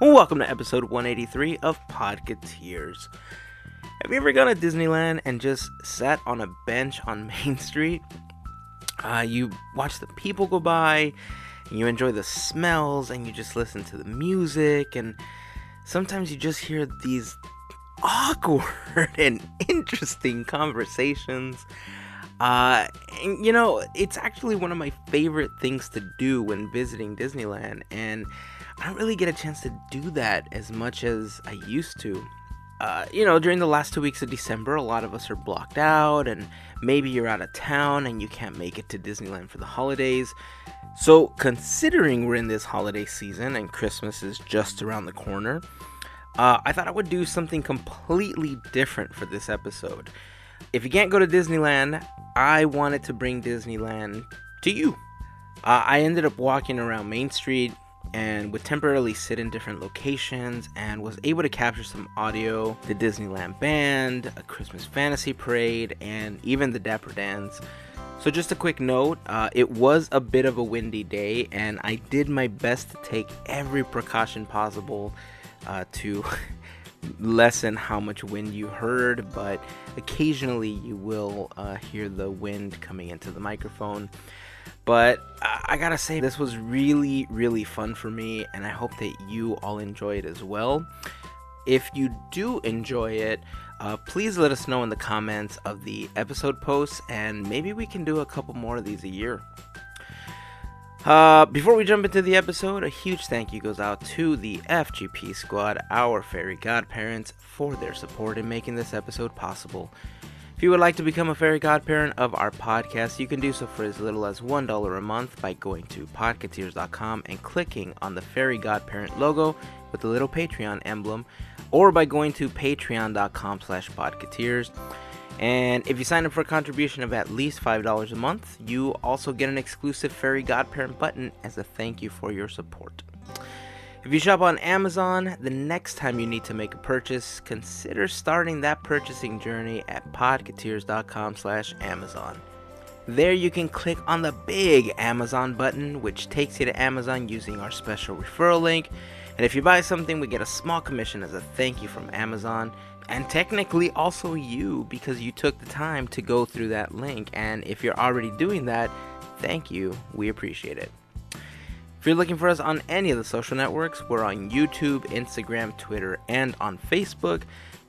Welcome to episode 183 of Podcateers. Have you ever gone to Disneyland and just sat on a bench on Main Street? Uh, you watch the people go by, you enjoy the smells, and you just listen to the music, and sometimes you just hear these awkward and interesting conversations. Uh, and you know, it's actually one of my favorite things to do when visiting Disneyland, and I don't really get a chance to do that as much as I used to. Uh, you know, during the last two weeks of December, a lot of us are blocked out, and maybe you're out of town and you can't make it to Disneyland for the holidays. So, considering we're in this holiday season and Christmas is just around the corner, uh, I thought I would do something completely different for this episode. If you can't go to Disneyland, I wanted to bring Disneyland to you. Uh, I ended up walking around Main Street and would temporarily sit in different locations and was able to capture some audio the Disneyland Band, a Christmas Fantasy Parade, and even the Dapper Dans. So, just a quick note uh, it was a bit of a windy day, and I did my best to take every precaution possible uh, to lessen how much wind you heard, but occasionally you will uh, hear the wind coming into the microphone. But I gotta say, this was really, really fun for me, and I hope that you all enjoy it as well. If you do enjoy it, uh, please let us know in the comments of the episode posts, and maybe we can do a couple more of these a year. Uh, before we jump into the episode, a huge thank you goes out to the FGP squad, our fairy godparents, for their support in making this episode possible. If you would like to become a fairy godparent of our podcast, you can do so for as little as $1 a month by going to podcateers.com and clicking on the fairy godparent logo with the little Patreon emblem, or by going to patreon.com slash podcateers. And if you sign up for a contribution of at least $5 a month, you also get an exclusive fairy godparent button as a thank you for your support. If you shop on Amazon, the next time you need to make a purchase, consider starting that purchasing journey at podcateers.com/amazon. There you can click on the big Amazon button, which takes you to Amazon using our special referral link. And if you buy something, we get a small commission as a thank you from Amazon, and technically also you because you took the time to go through that link. And if you're already doing that, thank you. We appreciate it. If you're looking for us on any of the social networks, we're on YouTube, Instagram, Twitter, and on Facebook.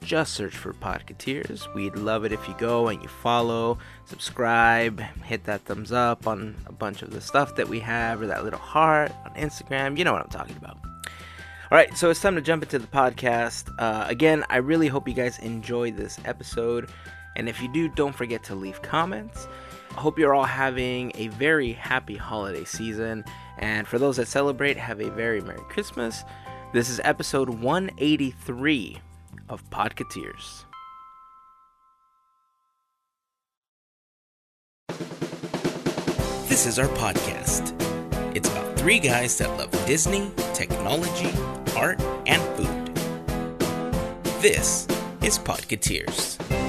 Just search for Podcateers. We'd love it if you go and you follow, subscribe, hit that thumbs up on a bunch of the stuff that we have, or that little heart on Instagram. You know what I'm talking about. All right, so it's time to jump into the podcast. Uh, again, I really hope you guys enjoy this episode. And if you do, don't forget to leave comments. I hope you're all having a very happy holiday season. And for those that celebrate, have a very Merry Christmas. This is episode 183 of Podcateers. This is our podcast. It's about three guys that love Disney, technology, art, and food. This is Podcateers.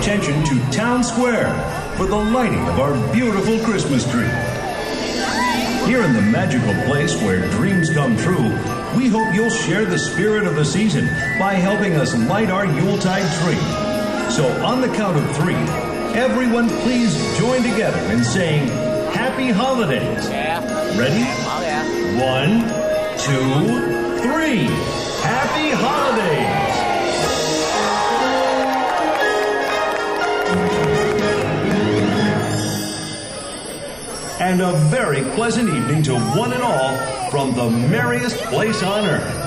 Attention to Town Square for the lighting of our beautiful Christmas tree. Here in the magical place where dreams come true, we hope you'll share the spirit of the season by helping us light our Yuletide tree. So, on the count of three, everyone please join together in saying Happy Holidays. Ready? Oh, One, two, three. Happy Holidays! And a very pleasant evening to one and all from the merriest place on earth.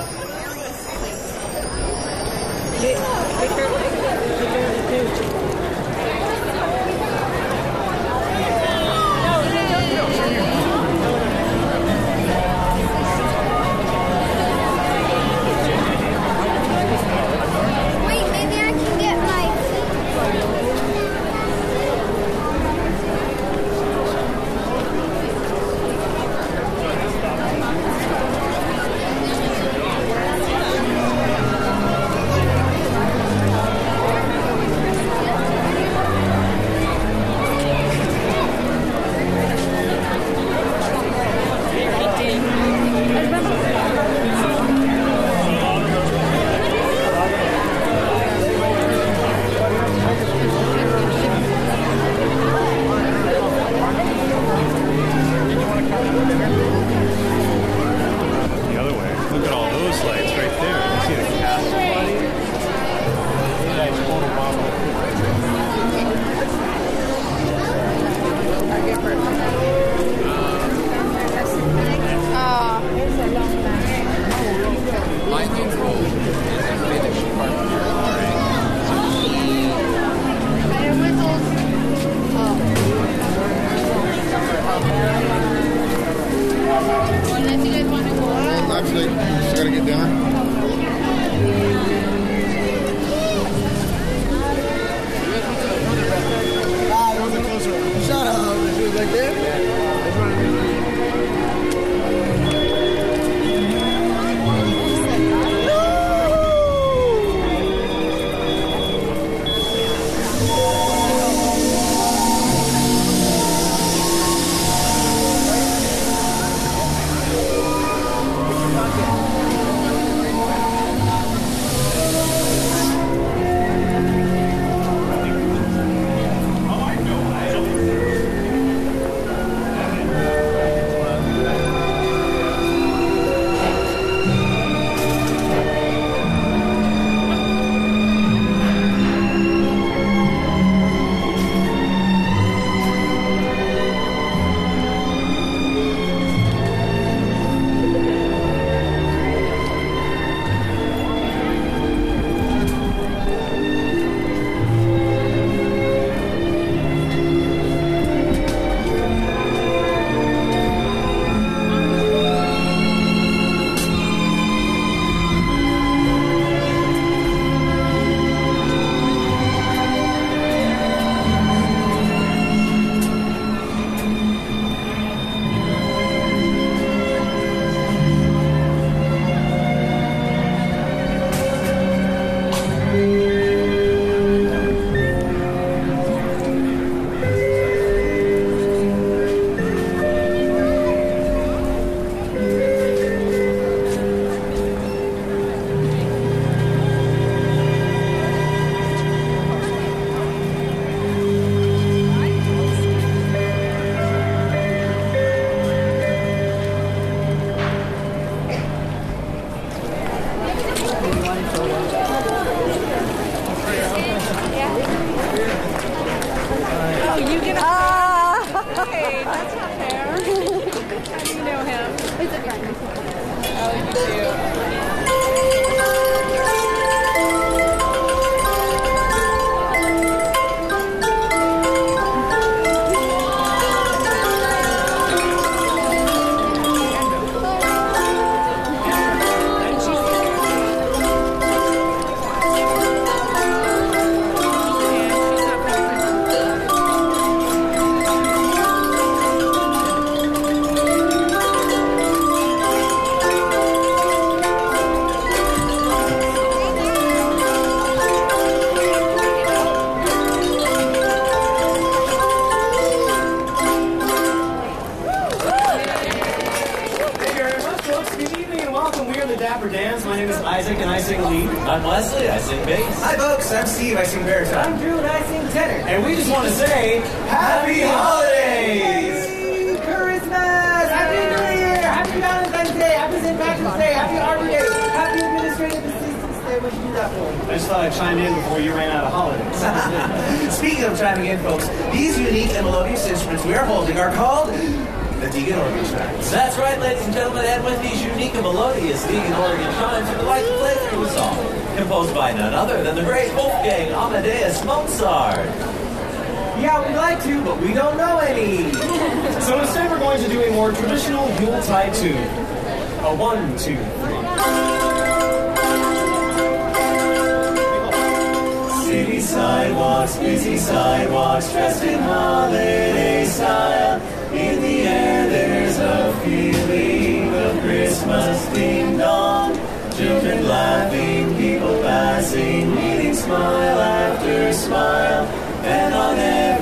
Busy sidewalks, dressed in holiday style. In the air, there's a feeling of Christmas ding dong. Children laughing, people passing, meeting smile after smile, and on every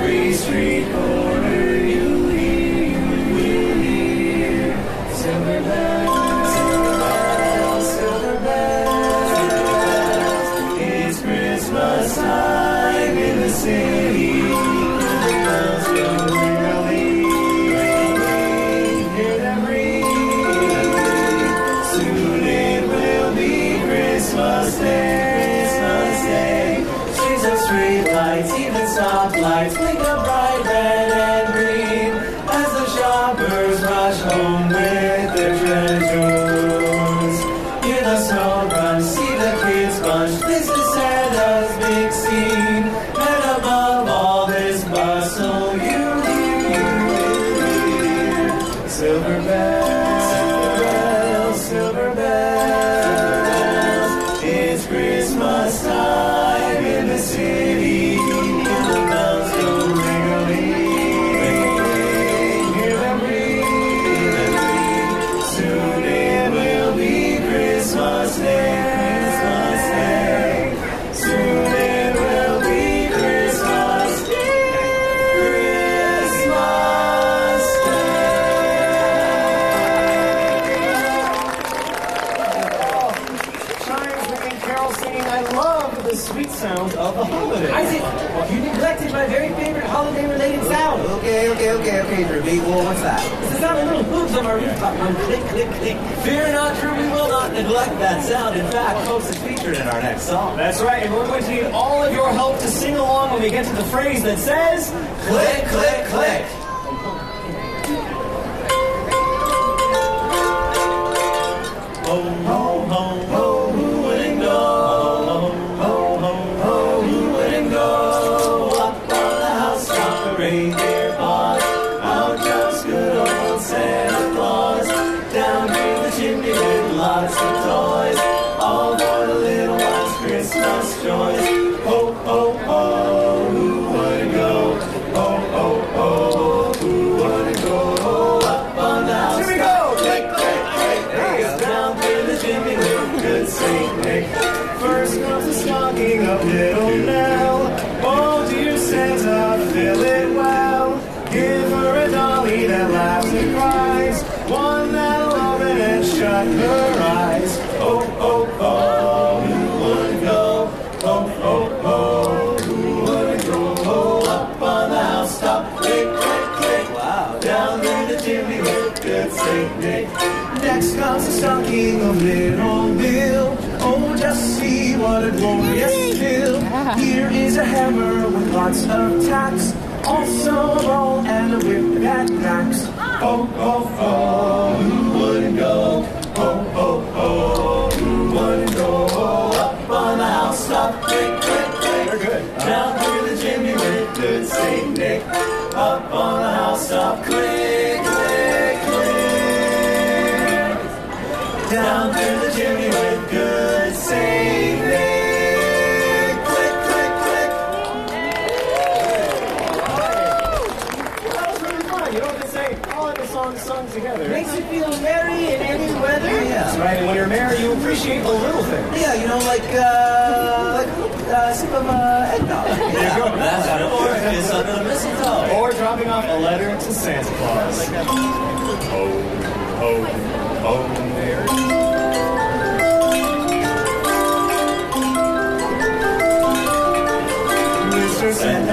life. favor. What's that? It's the sound of little boobs on our rooftop. One click, click, click. Fear not, true, we will not neglect that sound. In fact, folks is featured in our next song. That's right, and we're going to need all of your help to sing along when we get to the phrase that says, click, click, click. Oh, oh, oh. Here is a hammer with lots of tacks. Also a ball and a whip that knocks. Oh, oh, oh, who would go? Oh, oh, oh, who would go? Up on the house top, click, click, click. Down through the chimney with good Saint Nick. Up on the house top, click, click, click. Down through the chimney. weather. Makes you feel merry in any weather. Yeah, That's right. And when you're merry, you appreciate the little things. Yeah, you know, like uh, like uh, sip of uh, eggnog. There you go. That's how to kiss under the mistletoe. Or dropping off a letter to Santa Claus. Oh, oh, oh, there. Santa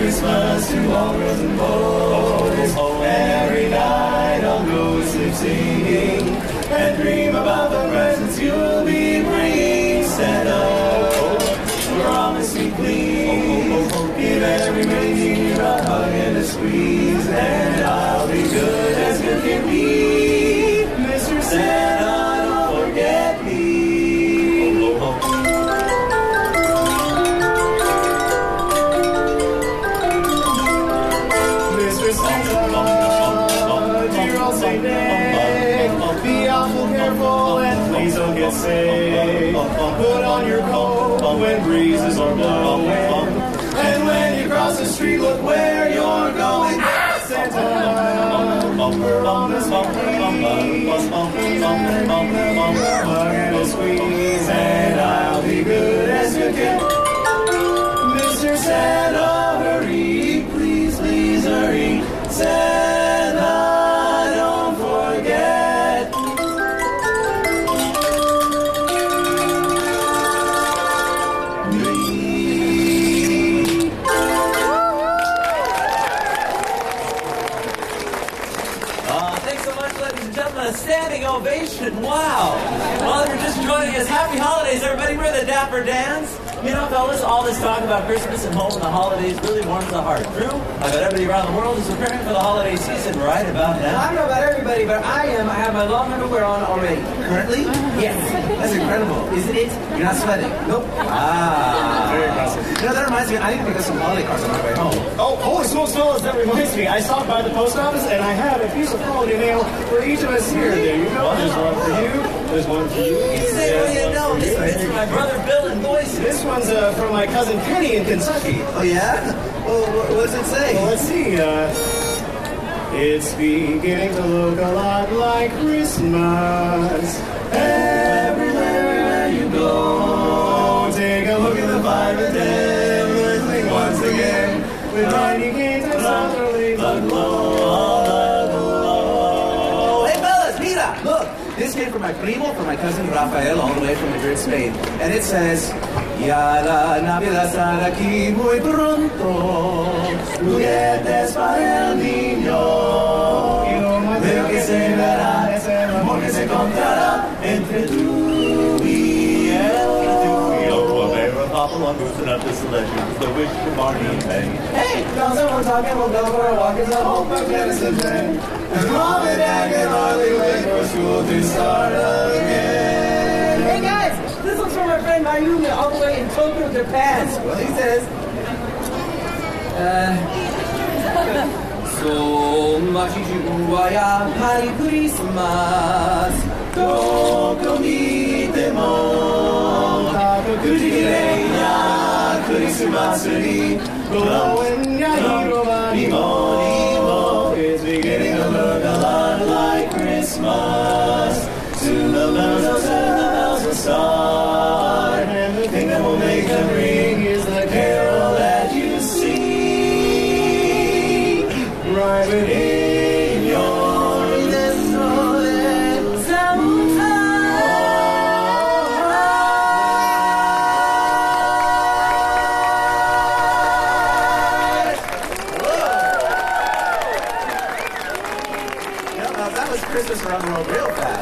Christmas to all girls and boys. Every night breezes are blowing, and when you cross the street, look where you're going. Ah, Santa, promise me please, hug and a squeeze, and I'll be good as you can. Mr. Santa, hurry, please, please hurry. Santa, you're joining us, happy holidays, everybody. We're the Dapper Dans. You know, fellas, all this talk about Christmas and home and the holidays really warms the heart. True? I bet everybody around the world is preparing for the holiday season right about that. I don't know about everybody, but I am. I have my long underwear on already. Currently? Yes. That's incredible, isn't it? You're not sweating. Nope. Ah. Very impressive. You know, that reminds me, I need to pick up some holiday cards on my way home. Oh, holy smokes, fellas, that reminds me. I stopped by the post office and I have a piece of holiday mail for each of us here. There you go. There's one for you. There's one for you. You know? This Right is my brother Bill in Boise. This one's uh, from my cousin Penny in Kentucky. Oh, yeah? Well, what, does it say? Well, let's see. Uh, it's beginning to look a lot like Christmas. Everywhere you go, take a look at the and ten, listening once again. With tiny games from my primo, from my cousin Rafael, all the way from Madrid, Spain. And it says, Ya la Navidad estará aquí muy pronto. Juguetes para el niño. Veo que se verá ese amor que se encontrará entre tú Hop along, loosen up this legend. The wish from Barney and May. Hey, we're talking, we'll go for a walk. And mom and dad can hardly wait for school to start again. Hey, guys, this one's from my friend Mayumi, all the way in Tokyo, Japan. He says, uh, So much Christmas. どこ見てもくじきれいなクリスマスに Glowing や広場にも It's beginning to look a lot like Christmas Soon the bells will sound, the bells will start And the thing that will make them ring is the carol that you sing Right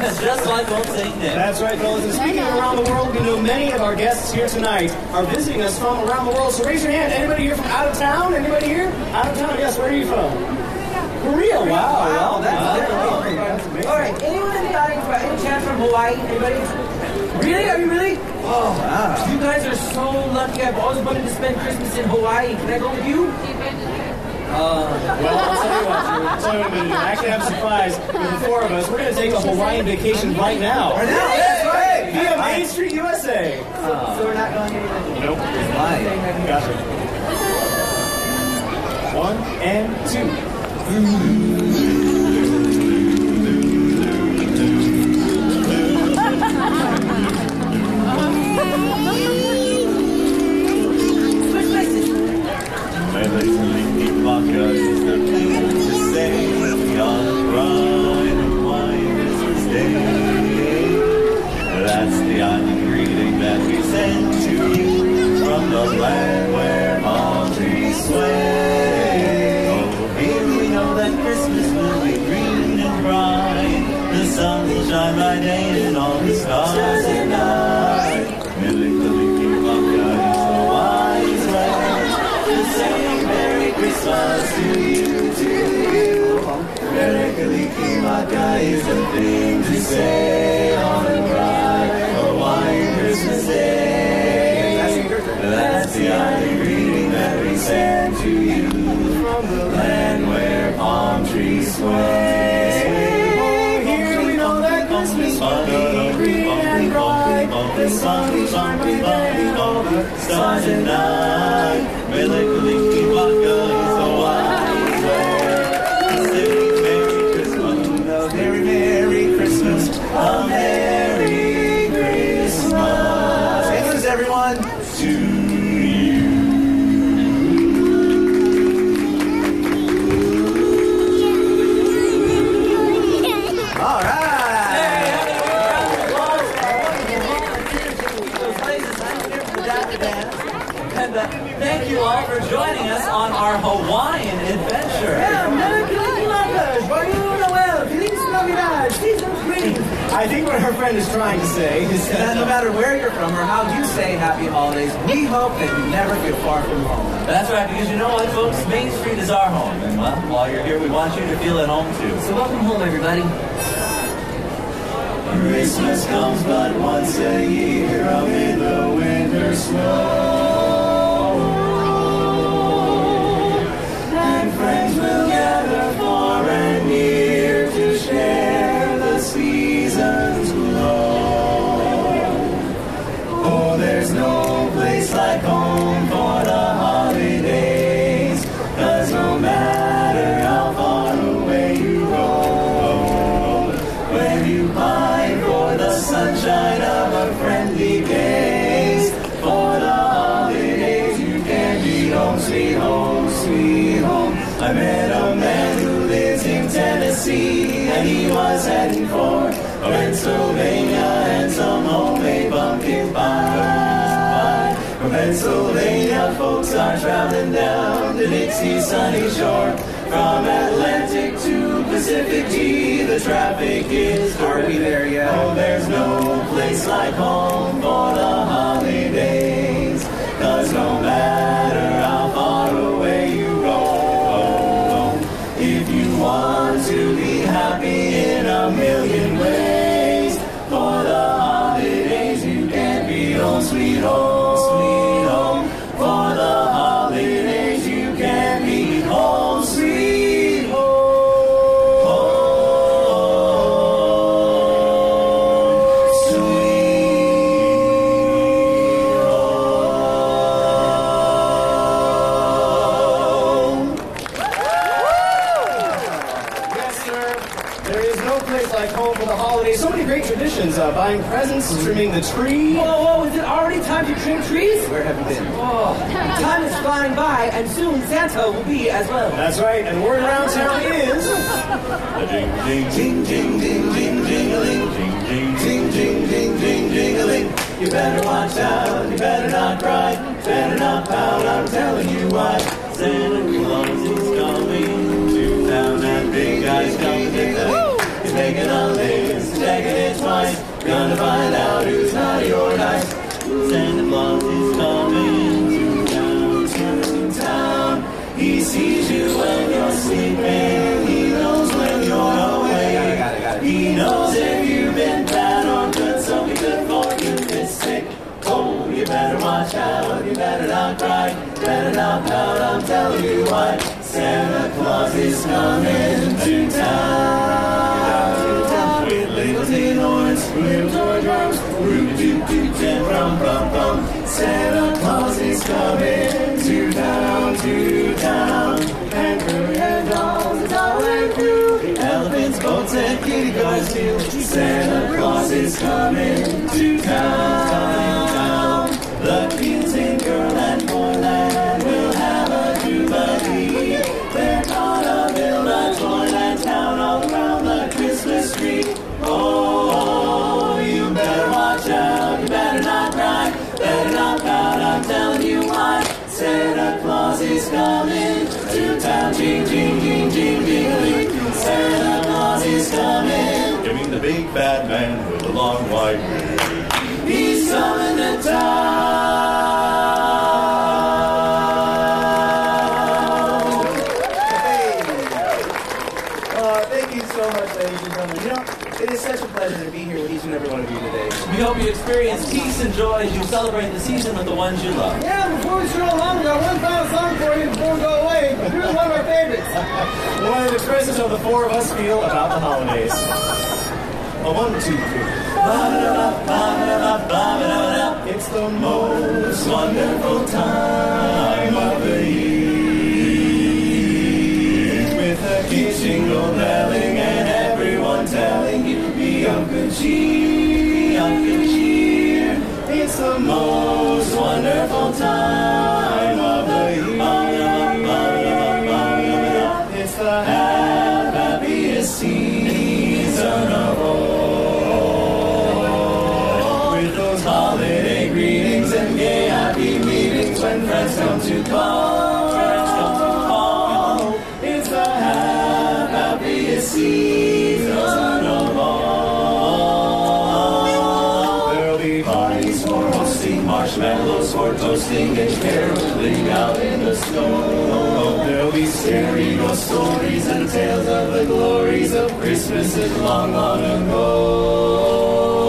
real fast. Just like old St. Nick. That's right, fellas. And speaking of around the world, we know many of our guests here tonight are visiting us from around the world. So raise your hand. Anybody here from out of town? Anybody here? Out of town? Yes. Where are you from? Korea. Wow. Wow, Wow. that's Wow. very That's amazing. All right, anyone in the audience, by any chance from Hawaii? Anybody? Really? Are you really? Oh, wow. You guys are so lucky. I've always wanted to spend Christmas in Hawaii. Can I go with you? Well, I'll tell you what. I'm going to actually have a surprise for the four of us. We're going to take a Hawaiian vacation right now. Right now? That's right. Via Main Street, USA. So we're not going anywhere. Nope. Fine. Gotcha. One and two. down and down the Dixie sunny shore. From Atlantic to Pacific G, the traffic is. Are we there yet? Oh, there's no place like home for the holiday. trimming the tree. Whoa, whoa, is it already time to trim trees? Where have you been? Oh, time is flying by, and soon Santa will be as well. That's right, and word around town is... ding, ding, ding, ding, ding, ding, ding, ding, Ding, ding, ding, ding, ding, ding, ding, ding, You better watch out, you better not cry, better not pout, I'm telling you why. Gonna find out who's naughty your nice. Santa Claus is coming to town, to town. He sees you when you're sleeping. He knows when you're awake. He knows if you've been bad or good. Something good for you this sick. Oh, you better watch out. You better not cry. Better not pout. I'm telling you why. Santa Claus is coming. Santa Claus is coming to town, to town. And bringing dolls and all and. Elephants, boats, and kitty cars too. Santa Claus is coming to town. The big bad man with the long white beard? He's coming to town. Uh, thank you so much, ladies and gentlemen. You know, it is such a pleasure to be here with each and every one of you today. We hope you experience peace and joy as you celebrate the season with the ones you love. Yeah, before we stroll along, we got one final song for you before we go away. Here's one of our favorites. One of the expresses of the four of us feel about the holidays. A one, two, three. It's the most wonderful time of the year. With a kids jingle belling and everyone telling you be of good cheer, be of good cheer. It's the most wonderful time to. It's the happiest season of all. There'll be parties for marshmallows for toasting, and caroling out in the snow. There'll be scary stories and tales of the glories of Christmases long, long ago.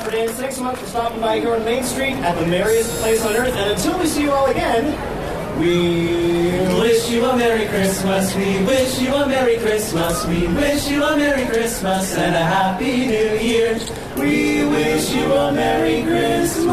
Dans. Thanks so much for stopping by here on Main Street at the merriest place on earth. And until we see you all again, we wish you a Merry Christmas. We wish you a Merry Christmas. We wish you a Merry Christmas and a Happy New Year. We wish you a Merry Christmas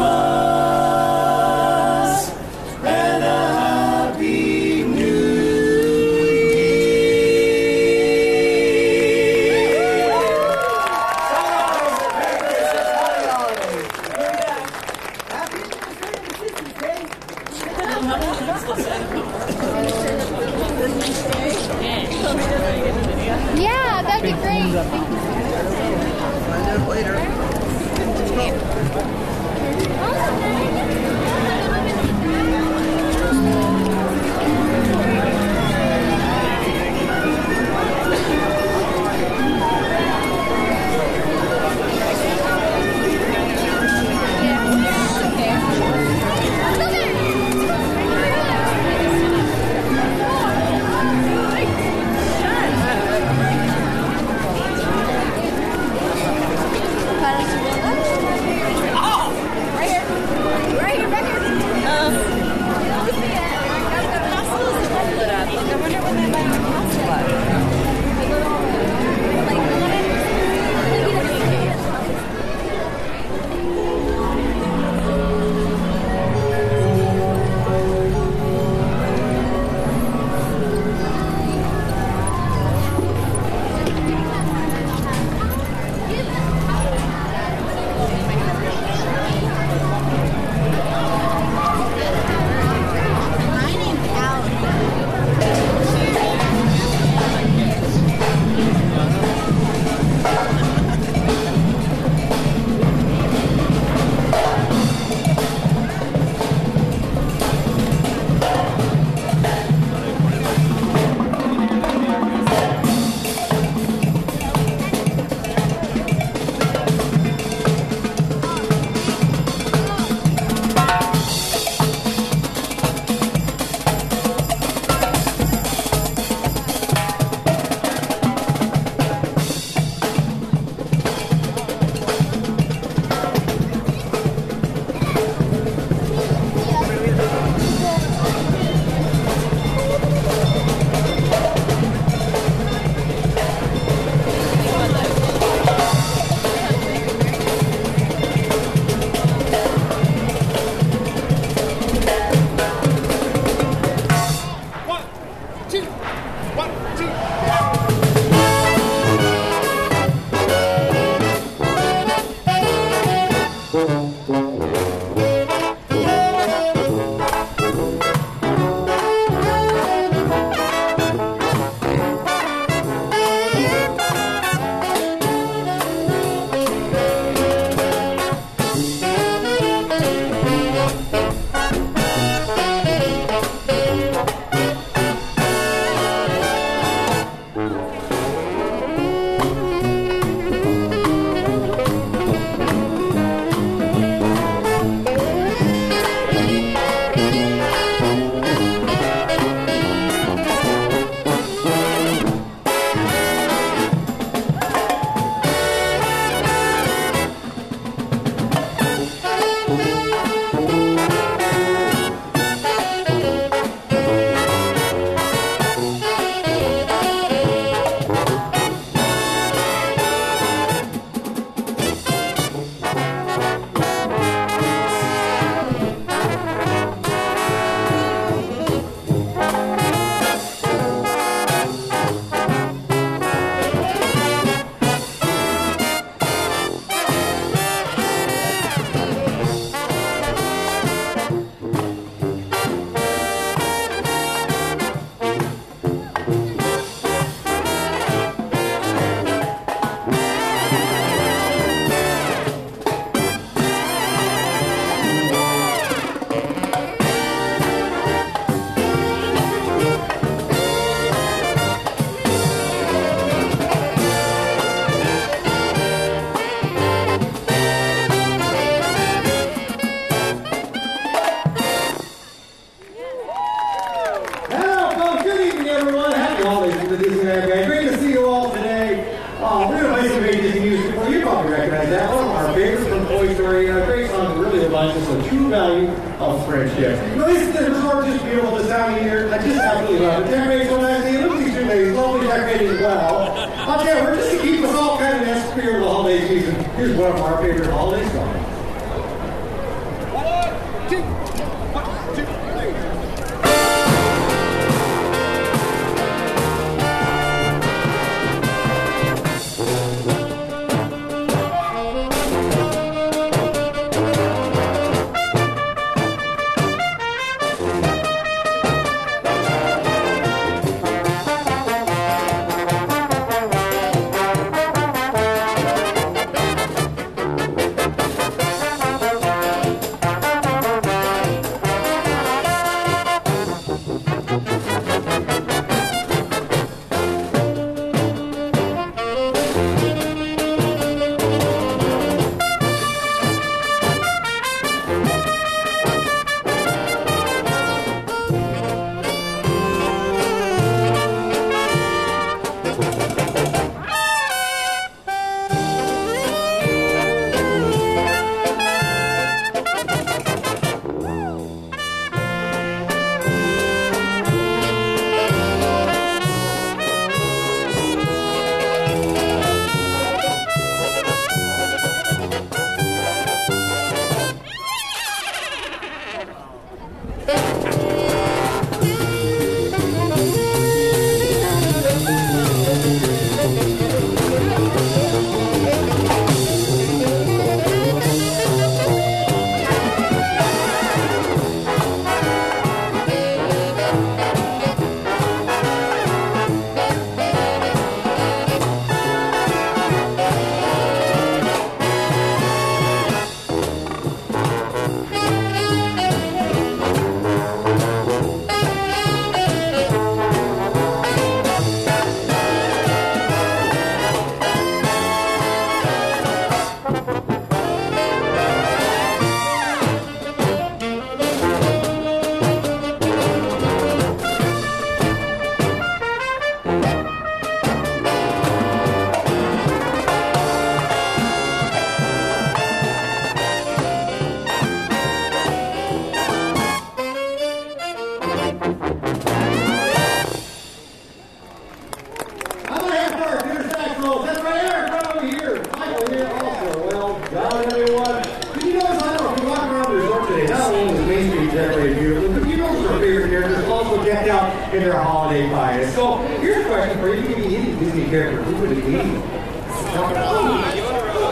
to do with the meals prepared here that's also decked out in their holiday bias. So here's a question for you. You can any Disney character. Who would it be?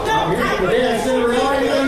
Now, here's the dance Cinderella.